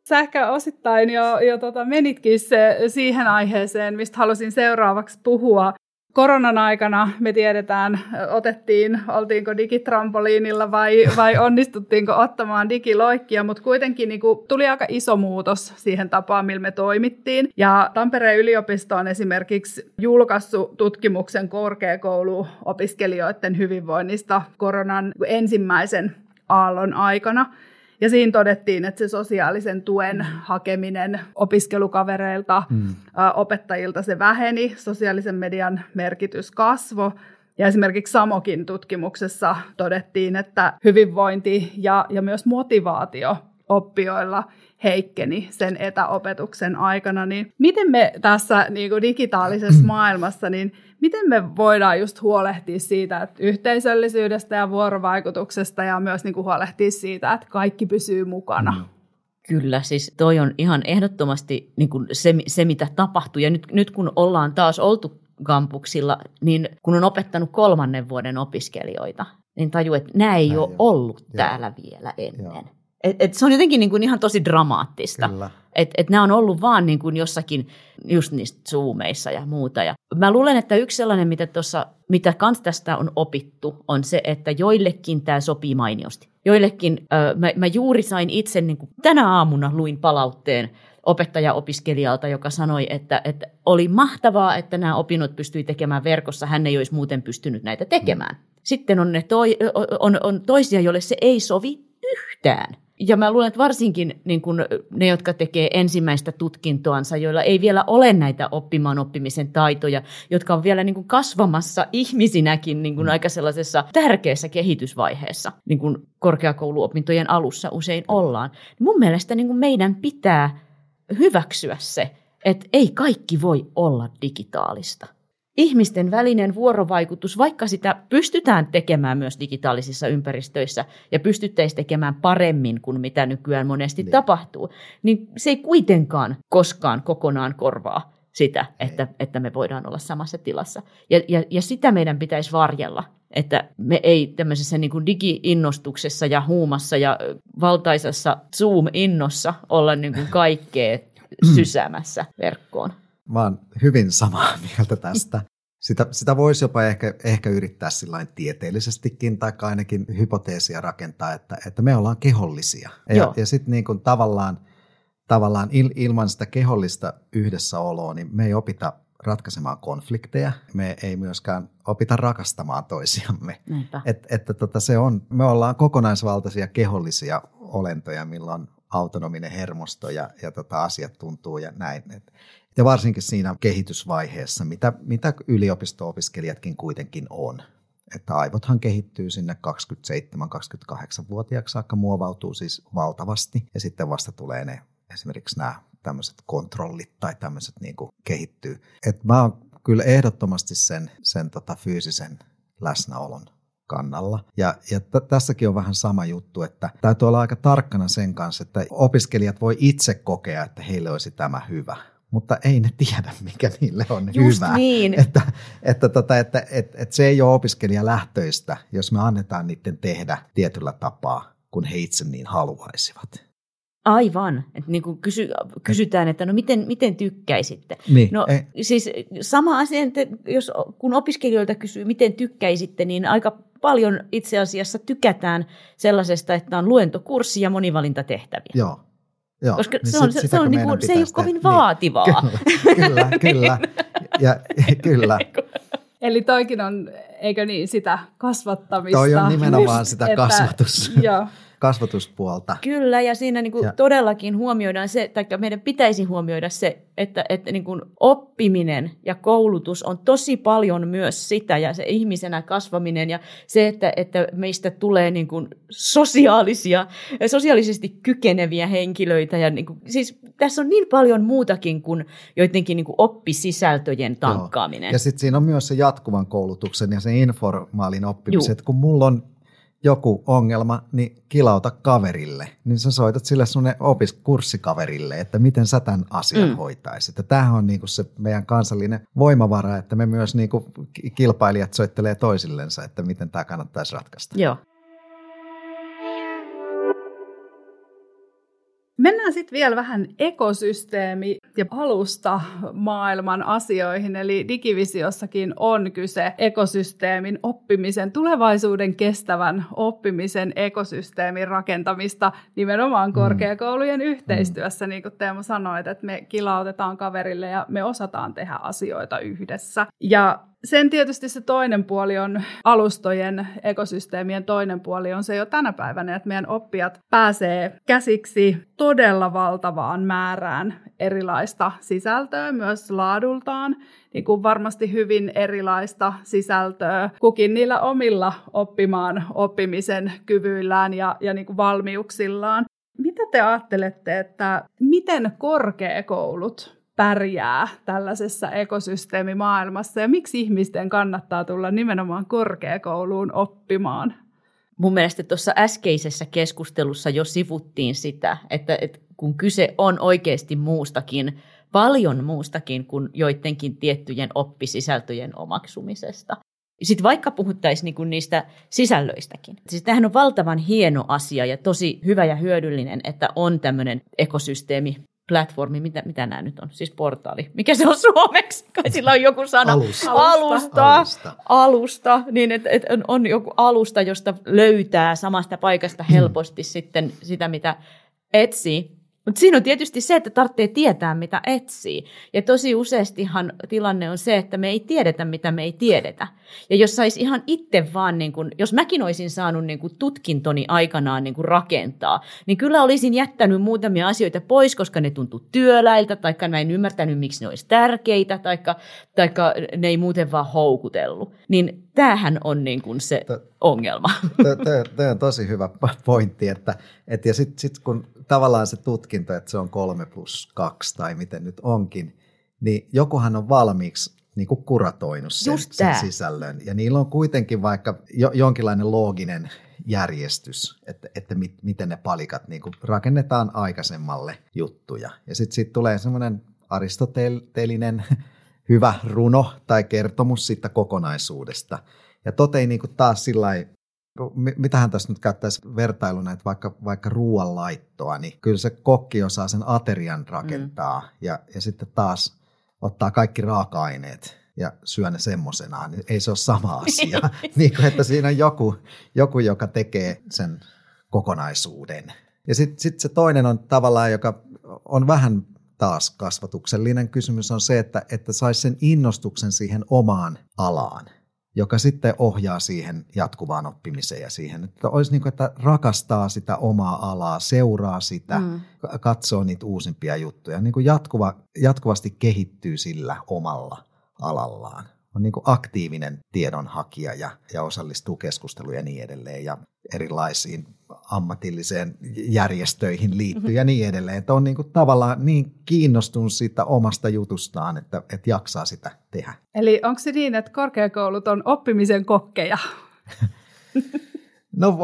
Sä ehkä osittain jo, jo tota menitkin se, siihen aiheeseen, mistä halusin seuraavaksi puhua. Koronan aikana me tiedetään, otettiin, oltiinko digitrampoliinilla vai, vai onnistuttiinko ottamaan digiloikkia, mutta kuitenkin niin kuin, tuli aika iso muutos siihen tapaan, millä me toimittiin. Ja Tampereen yliopisto on esimerkiksi julkaissut tutkimuksen korkeakouluopiskelijoiden hyvinvoinnista koronan ensimmäisen aallon aikana. Ja siinä todettiin, että se sosiaalisen tuen mm. hakeminen opiskelukavereilta, mm. opettajilta se väheni, sosiaalisen median merkitys kasvoi. Ja esimerkiksi Samokin tutkimuksessa todettiin, että hyvinvointi ja, ja myös motivaatio oppijoilla heikkeni sen etäopetuksen aikana. Niin miten me tässä niin kuin digitaalisessa maailmassa, niin miten me voidaan just huolehtia siitä, että yhteisöllisyydestä ja vuorovaikutuksesta ja myös niin kuin huolehtia siitä, että kaikki pysyy mukana? Mm. Kyllä, siis toi on ihan ehdottomasti niin kuin se, se, mitä tapahtuu. Ja nyt, nyt kun ollaan taas oltu kampuksilla, niin kun on opettanut kolmannen vuoden opiskelijoita, niin tajuu, että nämä ei Näin ole jo. ollut Joo. täällä vielä ennen. Joo. Et, et se on jotenkin niin kuin ihan tosi dramaattista. Että et nämä on ollut vaan niin kuin jossakin just niistä zoomeissa ja muuta. Ja mä luulen, että yksi sellainen, mitä, tossa, mitä kans tästä on opittu, on se, että joillekin tämä sopii mainiosti. Joillekin, äh, mä, mä juuri sain itse, niin kuin tänä aamuna luin palautteen opettaja-opiskelijalta, joka sanoi, että, että oli mahtavaa, että nämä opinnot pystyi tekemään verkossa, hän ei olisi muuten pystynyt näitä tekemään. Sitten on, ne toi, on, on toisia, joille se ei sovi yhtään. Ja mä luulen, että varsinkin niin kun ne, jotka tekee ensimmäistä tutkintoansa, joilla ei vielä ole näitä oppimaan oppimisen taitoja, jotka on vielä niin kun kasvamassa ihmisinäkin niin kun mm. aika sellaisessa tärkeässä kehitysvaiheessa, niin kuin korkeakouluopintojen alussa usein ollaan. Mun mielestä niin kun meidän pitää hyväksyä se, että ei kaikki voi olla digitaalista ihmisten välinen vuorovaikutus, vaikka sitä pystytään tekemään myös digitaalisissa ympäristöissä ja pystyttäisiin tekemään paremmin kuin mitä nykyään monesti niin. tapahtuu, niin se ei kuitenkaan koskaan kokonaan korvaa sitä, että, että me voidaan olla samassa tilassa. Ja, ja, ja sitä meidän pitäisi varjella, että me ei tämmöisessä niin kuin digi-innostuksessa ja huumassa ja valtaisessa Zoom-innossa olla niin kuin kaikkea [clears throat] sysäämässä verkkoon. Mä oon hyvin samaa [laughs] mieltä tästä. Sitä, sitä voisi jopa ehkä, ehkä yrittää tieteellisestikin tai ainakin hypoteesia rakentaa, että, että me ollaan kehollisia. Ja, ja sitten niin tavallaan, tavallaan il, ilman sitä kehollista yhdessäoloa, niin me ei opita ratkaisemaan konflikteja. Me ei myöskään opita rakastamaan toisiamme. Et, että tota se on, me ollaan kokonaisvaltaisia kehollisia olentoja, millä on autonominen hermosto ja, ja tota asiat tuntuu ja näin. Et, ja varsinkin siinä kehitysvaiheessa, mitä, mitä yliopisto-opiskelijatkin kuitenkin on. Että aivothan kehittyy sinne 27-28-vuotiaaksi saakka, muovautuu siis valtavasti ja sitten vasta tulee ne esimerkiksi nämä tämmöiset kontrollit tai tämmöiset niin kuin kehittyy. Et mä oon kyllä ehdottomasti sen, sen tota fyysisen läsnäolon kannalla. Ja, ja t- tässäkin on vähän sama juttu, että täytyy olla aika tarkkana sen kanssa, että opiskelijat voi itse kokea, että heille olisi tämä hyvä mutta ei ne tiedä, mikä niille on Just hyvä. Niin. Että, että, tota, että, että, että, että se ei ole opiskelijalähtöistä, jos me annetaan niiden tehdä tietyllä tapaa, kun he itse niin haluaisivat. Aivan. Että niin kuin kysy, kysytään, että no miten, miten tykkäisitte? Niin, no ei. siis sama asia, että jos, kun opiskelijoilta kysyy, miten tykkäisitte, niin aika paljon itse asiassa tykätään sellaisesta, että on luentokurssi ja monivalintatehtäviä. Joo. Joo, Koska niin se, on, se, se, on niinku, se ei ole kovin niin. vaativaa. Kyllä, kyllä. kyllä. [laughs] Ja, kyllä. [laughs] Eli toikin on, eikö niin, sitä kasvattamista. Toi on nimenomaan just, sitä että, kasvatus. Joo [laughs] kasvatuspuolta. Kyllä, ja siinä niin kuin ja. todellakin huomioidaan se, tai meidän pitäisi huomioida se, että, että niin kuin oppiminen ja koulutus on tosi paljon myös sitä, ja se ihmisenä kasvaminen, ja se, että, että meistä tulee niin kuin sosiaalisia, sosiaalisesti kykeneviä henkilöitä, ja niin kuin, siis tässä on niin paljon muutakin kuin joidenkin niin kuin oppisisältöjen tankkaaminen. Joo. Ja sitten siinä on myös se jatkuvan koulutuksen ja se informaalin oppimisen, että kun mulla on joku ongelma, niin kilauta kaverille. Niin sä soitat sille sun opiskurssikaverille, että miten sä tämän asian mm. hoitaisit. Ja tämähän on niinku se meidän kansallinen voimavara, että me myös niinku kilpailijat soittelee toisillensa, että miten tämä kannattaisi ratkaista. Joo. Mennään sitten vielä vähän ekosysteemi- ja alusta maailman asioihin, eli digivisiossakin on kyse ekosysteemin oppimisen, tulevaisuuden kestävän oppimisen ekosysteemin rakentamista nimenomaan mm. korkeakoulujen yhteistyössä, mm. niin kuin Teemu sanoit, että me kilautetaan kaverille ja me osataan tehdä asioita yhdessä. Ja sen tietysti se toinen puoli on alustojen ekosysteemien toinen puoli on se jo tänä päivänä, että meidän oppijat pääsee käsiksi todella valtavaan määrään erilaista sisältöä, myös laadultaan, niin kuin varmasti hyvin erilaista sisältöä kukin niillä omilla oppimaan oppimisen kyvyillään ja, ja niin kuin valmiuksillaan. Mitä te ajattelette, että miten korkeakoulut pärjää tällaisessa ekosysteemimaailmassa ja miksi ihmisten kannattaa tulla nimenomaan korkeakouluun oppimaan? Mun mielestä tuossa äskeisessä keskustelussa jo sivuttiin sitä, että, että kun kyse on oikeasti muustakin, paljon muustakin kuin joidenkin tiettyjen oppisisältöjen omaksumisesta. Sitten vaikka puhuttaisiin niinku niistä sisällöistäkin. Siis tämähän on valtavan hieno asia ja tosi hyvä ja hyödyllinen, että on tämmöinen ekosysteemi platformi, mitä, mitä nämä nyt on, siis portaali. Mikä se on suomeksi? Kai sillä on joku sana. Alusta. Alusta. Alusta. alusta niin, että et on, on joku alusta, josta löytää samasta paikasta helposti hmm. sitten sitä, mitä etsii. Mutta siinä on tietysti se, että tarvitsee tietää, mitä etsii. Ja tosi useastihan tilanne on se, että me ei tiedetä, mitä me ei tiedetä. Ja jos saisi ihan itse vaan, niin kun, jos mäkin olisin saanut niin kun tutkintoni aikanaan niin kun rakentaa, niin kyllä olisin jättänyt muutamia asioita pois, koska ne tuntuu työläiltä, tai mä en ymmärtänyt, miksi ne olisi tärkeitä, tai ne ei muuten vaan houkutellut. Niin tämähän on niin kun se ongelma. [laughs] Tämä on tosi hyvä pointti, että, että ja sitten sit kun tavallaan se tutkinto, että se on kolme plus kaksi tai miten nyt onkin, niin jokuhan on valmiiksi niin kuin kuratoinut sen, sen sisällön. Ja niillä on kuitenkin vaikka jo, jonkinlainen looginen järjestys, että, että mit, miten ne palikat niin kuin rakennetaan aikaisemmalle juttuja. Ja sitten sit tulee semmoinen aristotelinen hyvä runo tai kertomus siitä kokonaisuudesta. Ja totei niin kuin taas sillä mitähän tässä nyt käyttäisi vertailuna, että vaikka, vaikka ruoanlaittoa, niin kyllä se kokki osaa sen aterian rakentaa mm. ja, ja sitten taas ottaa kaikki raaka-aineet ja syö ne semmoisenaan, niin ei se ole sama [laughs] asia. [laughs] niin kuin, että siinä on joku, joku, joka tekee sen kokonaisuuden. Ja sitten sit se toinen on tavallaan, joka on vähän taas kasvatuksellinen kysymys, on se, että, että saisi sen innostuksen siihen omaan alaan joka sitten ohjaa siihen jatkuvaan oppimiseen ja siihen, että olisi niin kuin, että rakastaa sitä omaa alaa, seuraa sitä, mm. katsoo niitä uusimpia juttuja, niin kuin jatkuva, jatkuvasti kehittyy sillä omalla alallaan. On niin aktiivinen tiedonhakija ja, ja osallistuu keskusteluun ja niin edelleen ja erilaisiin ammatilliseen järjestöihin liittyy ja niin edelleen. Että on niin kuin tavallaan niin kiinnostunut siitä omasta jutustaan, että, että jaksaa sitä tehdä. Eli onko se niin, että korkeakoulut on oppimisen kokkeja? [laughs] No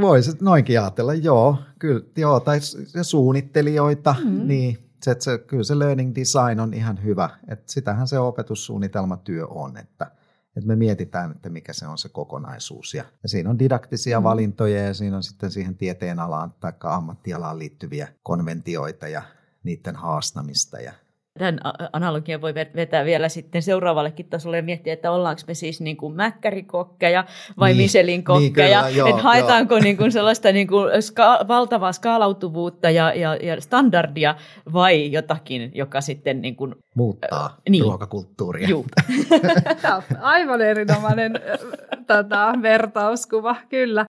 voisi noinkin ajatella, joo, kyllä, joo, tai suunnittelijoita, mm-hmm. niin se, se, kyllä se learning design on ihan hyvä, että sitähän se opetussuunnitelmatyö on, että että me mietitään, että mikä se on se kokonaisuus. Ja, ja siinä on didaktisia mm. valintoja ja siinä on sitten siihen tieteenalaan tai ammattialaan liittyviä konventioita ja niiden haastamista ja tämän analogian voi vetää vielä sitten seuraavallekin tasolle ja miettiä, että ollaanko me siis niin kuin mäkkärikokkeja vai niin, Michelin kokkeja, niin että haetaanko joo. Niin kuin sellaista niin kuin ska- valtavaa skaalautuvuutta ja, ja, ja standardia vai jotakin, joka sitten niin kuin, muuttaa äh, niin. ruokakulttuuria. Juu. [laughs] Aivan erinomainen tota, vertauskuva, kyllä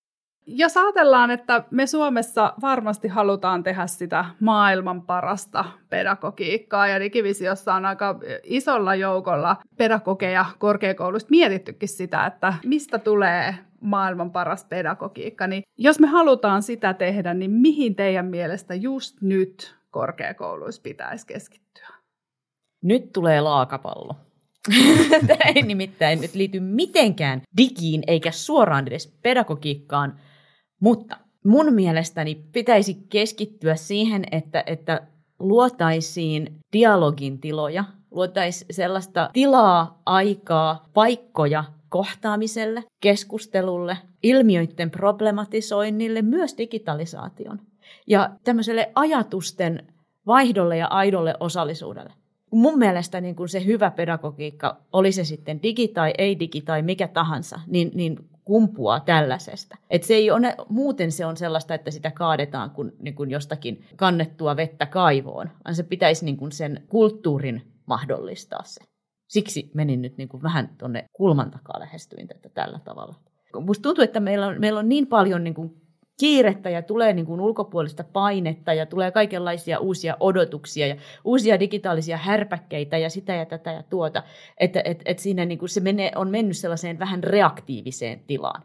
jos ajatellaan, että me Suomessa varmasti halutaan tehdä sitä maailman parasta pedagogiikkaa, ja Digivisiossa on aika isolla joukolla pedagogeja korkeakoulusta mietittykin sitä, että mistä tulee maailman paras pedagogiikka, niin jos me halutaan sitä tehdä, niin mihin teidän mielestä just nyt korkeakouluissa pitäisi keskittyä? Nyt tulee laakapallo. Tämä [laughs] ei nimittäin nyt liity mitenkään digiin eikä suoraan edes pedagogiikkaan, mutta mun mielestäni pitäisi keskittyä siihen, että, että luotaisiin dialogin tiloja, luotaisiin sellaista tilaa, aikaa, paikkoja kohtaamiselle, keskustelulle, ilmiöiden problematisoinnille, myös digitalisaation ja tämmöiselle ajatusten vaihdolle ja aidolle osallisuudelle. Mun mielestä niin kun se hyvä pedagogiikka, oli se sitten digi tai ei digi tai mikä tahansa, niin, niin kumpuaa tällaisesta. Et se ei ole, muuten se on sellaista, että sitä kaadetaan kuin, niin kuin jostakin kannettua vettä kaivoon, vaan se pitäisi niin kuin sen kulttuurin mahdollistaa se. Siksi menin nyt niin kuin vähän tuonne kulman takaa lähestyin tätä tällä tavalla. Musta tuntuu, että meillä on, meillä on niin paljon niin kuin kiirettä ja tulee niin kuin ulkopuolista painetta ja tulee kaikenlaisia uusia odotuksia ja uusia digitaalisia härpäkkeitä ja sitä ja tätä ja tuota, että et, et siinä niin kuin se menee, on mennyt sellaiseen vähän reaktiiviseen tilaan.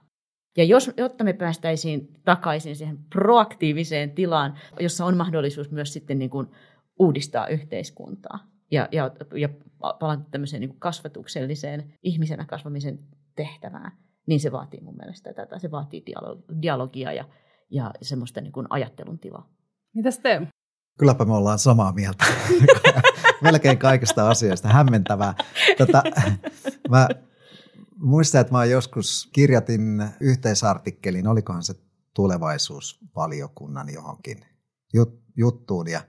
Ja jos, jotta me päästäisiin takaisin siihen proaktiiviseen tilaan, jossa on mahdollisuus myös sitten niin kuin uudistaa yhteiskuntaa ja, ja, ja palata tämmöiseen niin kuin kasvatukselliseen ihmisenä kasvamisen tehtävään, niin se vaatii mun mielestä tätä. Se vaatii dialogia ja ja semmoista niin kuin ajattelun tilaa. Mitäs te? Kylläpä me ollaan samaa mieltä. [laughs] Melkein kaikista asioista. Hämmentävää. Tätä, mä muistan, että mä joskus kirjatin yhteisartikkelin, olikohan se tulevaisuusvaliokunnan johonkin jut, juttuun. Ja,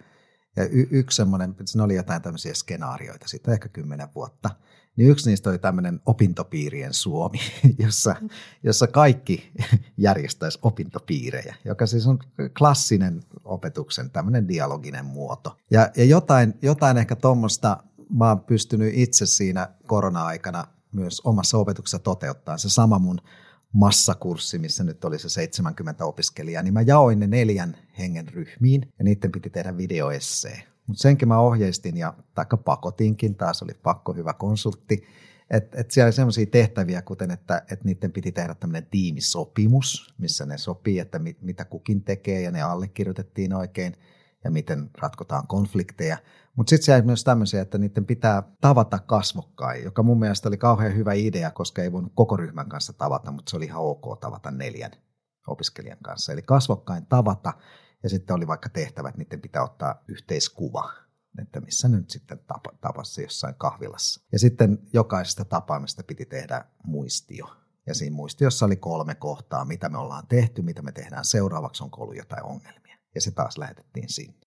ja y, yksi semmoinen, siinä oli jotain tämmöisiä skenaarioita, siitä ehkä kymmenen vuotta – niin yksi niistä oli tämmöinen opintopiirien Suomi, [laughs] jossa, jossa kaikki [laughs] järjestäisi opintopiirejä, joka siis on klassinen opetuksen tämmöinen dialoginen muoto. Ja, ja jotain, jotain ehkä tuommoista mä oon pystynyt itse siinä korona-aikana myös omassa opetuksessa toteuttaa. Se sama mun massakurssi, missä nyt oli se 70 opiskelijaa, niin mä jaoin ne neljän hengen ryhmiin ja niiden piti tehdä videoessee. Mutta senkin mä ohjeistin ja taikka pakotinkin, taas oli pakko hyvä konsultti, että et siellä oli sellaisia tehtäviä, kuten että et niiden piti tehdä tämmöinen tiimisopimus, missä ne sopii, että mit, mitä kukin tekee ja ne allekirjoitettiin oikein ja miten ratkotaan konflikteja. Mutta sitten siellä myös tämmöisiä, että niiden pitää tavata kasvokkain, joka mun mielestä oli kauhean hyvä idea, koska ei voinut koko ryhmän kanssa tavata, mutta se oli ihan ok tavata neljän opiskelijan kanssa. Eli kasvokkain tavata ja sitten oli vaikka tehtävä, että niiden pitää ottaa yhteiskuva, että missä nyt sitten tapasi jossain kahvilassa. Ja sitten jokaisesta tapaamista piti tehdä muistio. Ja siinä muistiossa oli kolme kohtaa, mitä me ollaan tehty, mitä me tehdään seuraavaksi, onko ollut jotain ongelmia. Ja se taas lähetettiin sinne.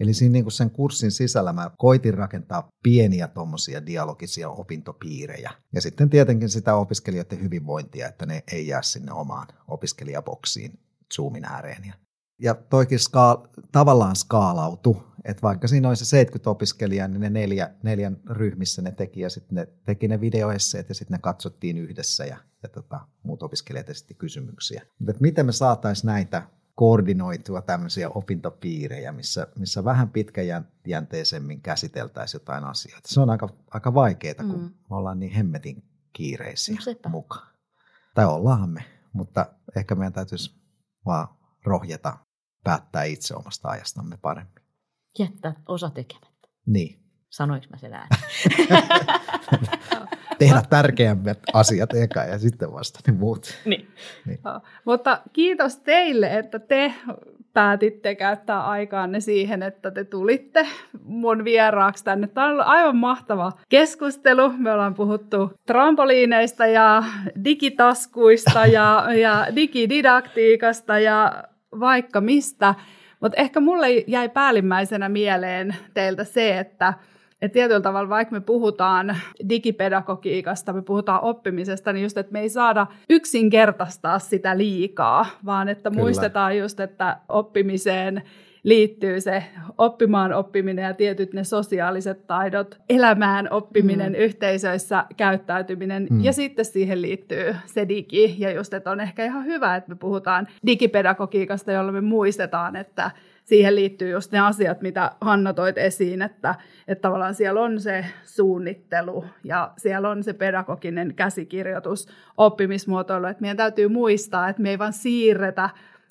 Eli siinä niin kuin sen kurssin sisällä mä koitin rakentaa pieniä tuommoisia dialogisia opintopiirejä. Ja sitten tietenkin sitä opiskelijoiden hyvinvointia, että ne ei jää sinne omaan opiskelijaboksiin Zoomin ääreen. Ja toikin ska, tavallaan skaalautu, että vaikka siinä olisi 70 opiskelijaa, niin ne neljä, neljän ryhmissä ne teki ja sitten ne teki ne videoesseet ja sitten ne katsottiin yhdessä ja, ja tota, muut opiskelijat esitti kysymyksiä. Mutta miten me saataisiin näitä koordinoitua tämmöisiä opintopiirejä, missä, missä vähän pitkäjänteisemmin käsiteltäisiin jotain asioita. Se on aika, aika vaikeaa, kun mm. me ollaan niin hemmetin kiireisiä no mukaan. Tai ollaanhan me, mutta ehkä meidän täytyisi vaan rohjeta päättää itse omasta ajastamme paremmin. Jättää osa tekemättä. Niin. Sanoinko mä sen? [laughs] [laughs] Tehdä tärkeämmät asiat eka ja sitten vasta ne muut. Niin. niin. No, mutta kiitos teille, että te päätitte käyttää aikaanne siihen, että te tulitte mun vieraaksi tänne. Tämä on ollut aivan mahtava keskustelu. Me ollaan puhuttu trampoliineista ja digitaskuista ja, [laughs] ja digididaktiikasta ja vaikka mistä. Mutta ehkä mulle jäi päällimmäisenä mieleen teiltä se, että että tietyllä tavalla, vaikka me puhutaan digipedagogiikasta, me puhutaan oppimisesta, niin just, että me ei saada yksinkertaistaa sitä liikaa, vaan että Kyllä. muistetaan just, että oppimiseen liittyy se oppimaan oppiminen ja tietyt ne sosiaaliset taidot, elämään oppiminen, mm. yhteisöissä käyttäytyminen mm. ja sitten siihen liittyy se digi. Ja just, että on ehkä ihan hyvä, että me puhutaan digipedagogiikasta, jolla me muistetaan, että siihen liittyy just ne asiat, mitä Hanna toit esiin, että, että tavallaan siellä on se suunnittelu ja siellä on se pedagoginen käsikirjoitus, oppimismuotoilu, että meidän täytyy muistaa, että me ei vaan siirretä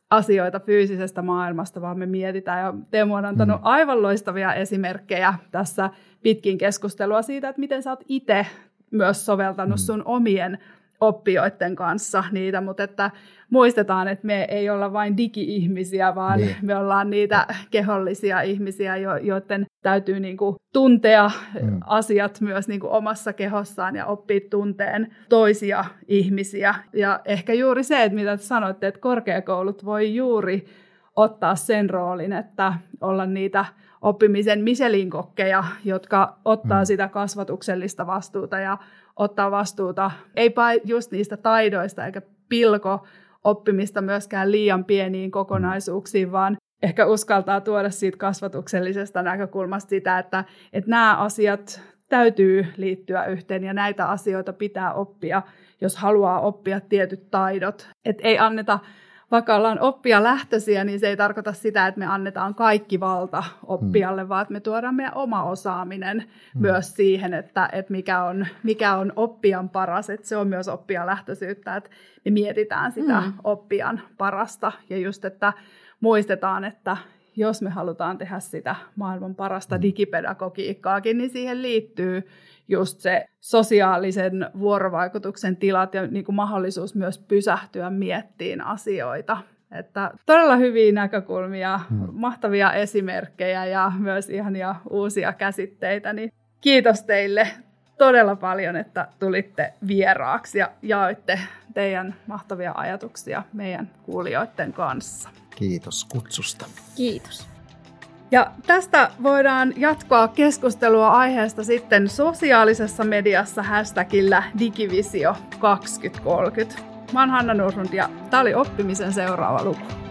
asioita fyysisestä maailmasta, vaan me mietitään. Ja Teemu on antanut mm. aivan loistavia esimerkkejä tässä pitkin keskustelua siitä, että miten sä oot itse myös soveltanut mm. sun omien oppijoiden kanssa niitä, mutta että muistetaan, että me ei olla vain digi-ihmisiä, vaan niin. me ollaan niitä kehollisia ihmisiä, joiden täytyy niin kuin tuntea mm. asiat myös niin kuin omassa kehossaan ja oppia tunteen toisia ihmisiä. Ja ehkä juuri se, että mitä sanoitte, että korkeakoulut voi juuri ottaa sen roolin, että olla niitä oppimisen Michelin-kokkeja, jotka ottaa mm. sitä kasvatuksellista vastuuta ja ottaa vastuuta, ei just niistä taidoista eikä pilko oppimista myöskään liian pieniin kokonaisuuksiin, vaan ehkä uskaltaa tuoda siitä kasvatuksellisesta näkökulmasta sitä, että, että nämä asiat täytyy liittyä yhteen ja näitä asioita pitää oppia, jos haluaa oppia tietyt taidot. Että ei anneta vaikka ollaan oppia lähtöisiä, niin se ei tarkoita sitä, että me annetaan kaikki valta oppijalle, hmm. vaan että me tuodaan meidän oma osaaminen hmm. myös siihen, että, että mikä, on, mikä on oppijan paras, että se on myös oppijan lähtöisyyttä, että me mietitään sitä hmm. oppijan parasta ja just, että muistetaan, että jos me halutaan tehdä sitä maailman parasta hmm. digipedagogiikkaakin, niin siihen liittyy just se sosiaalisen vuorovaikutuksen tilat ja niin kuin mahdollisuus myös pysähtyä miettiin asioita. Että todella hyviä näkökulmia, hmm. mahtavia esimerkkejä ja myös ihania uusia käsitteitä. Niin kiitos teille todella paljon, että tulitte vieraaksi ja jaoitte teidän mahtavia ajatuksia meidän kuulijoiden kanssa. Kiitos kutsusta. Kiitos. Ja tästä voidaan jatkaa keskustelua aiheesta sitten sosiaalisessa mediassa hashtagillä digivisio 2030. Mä oon Hanna Nurlund ja tämä oli oppimisen seuraava luku.